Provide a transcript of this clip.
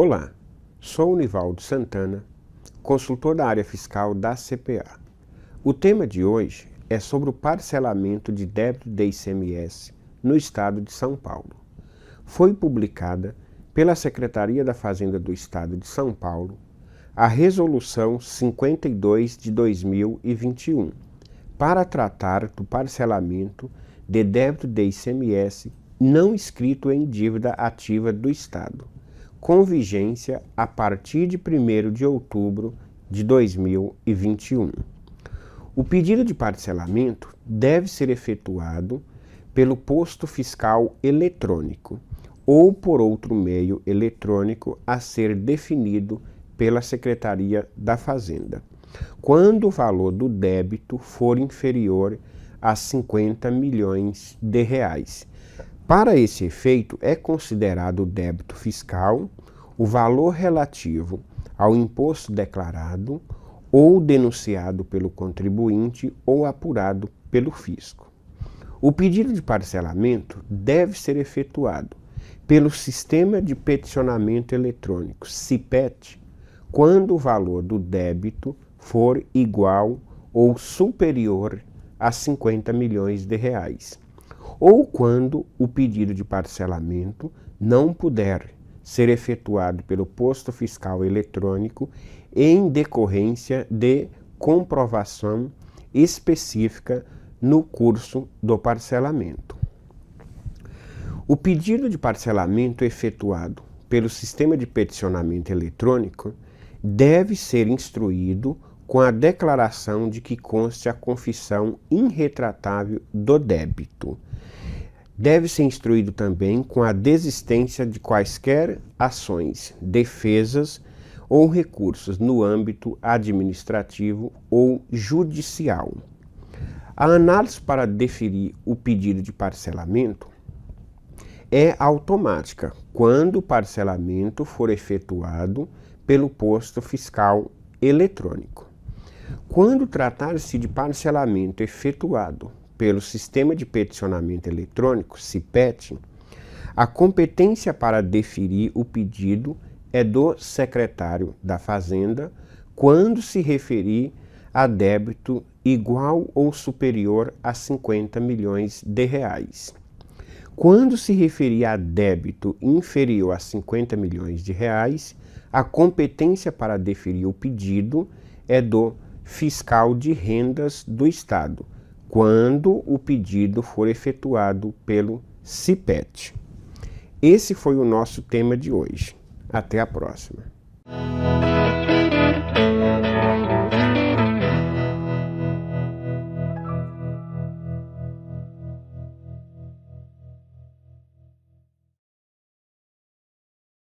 Olá, sou Nivaldo Santana, consultor da área fiscal da CPA. O tema de hoje é sobre o parcelamento de débito de ICMS no estado de São Paulo. Foi publicada pela Secretaria da Fazenda do Estado de São Paulo a Resolução 52 de 2021 para tratar do parcelamento de débito de ICMS não inscrito em dívida ativa do Estado, com vigência a partir de 1 de outubro de 2021. O pedido de parcelamento deve ser efetuado pelo posto fiscal eletrônico ou por outro meio eletrônico a ser definido pela Secretaria da Fazenda, quando o valor do débito for inferior a 50 milhões de reais. Para esse efeito, é considerado o débito fiscal o valor relativo ao imposto declarado ou denunciado pelo contribuinte ou apurado pelo fisco. O pedido de parcelamento deve ser efetuado pelo Sistema de Peticionamento Eletrônico, CIPET, quando o valor do débito for igual ou superior a 50 milhões de reais, ou quando o pedido de parcelamento não puder ser efetuado pelo posto fiscal eletrônico em decorrência de comprovação específica no curso do parcelamento. O pedido de parcelamento efetuado pelo sistema de peticionamento eletrônico deve ser instruído com a declaração de que conste a confissão irretratável do débito. Deve ser instruído também com a desistência de quaisquer ações, defesas ou recursos no âmbito administrativo ou judicial. A análise para deferir o pedido de parcelamento é automática quando o parcelamento for efetuado pelo posto fiscal eletrônico. Quando tratar-se de parcelamento efetuado pelo Sistema de Peticionamento Eletrônico, CIPET, a competência para deferir o pedido é do secretário da Fazenda quando se referir a débito igual ou superior a 50 milhões de reais. Quando se referir a débito inferior a 50 milhões de reais, a competência para deferir o pedido é do fiscal de rendas do Estado, quando o pedido for efetuado pelo CIPET. Esse foi o nosso tema de hoje. Até a próxima.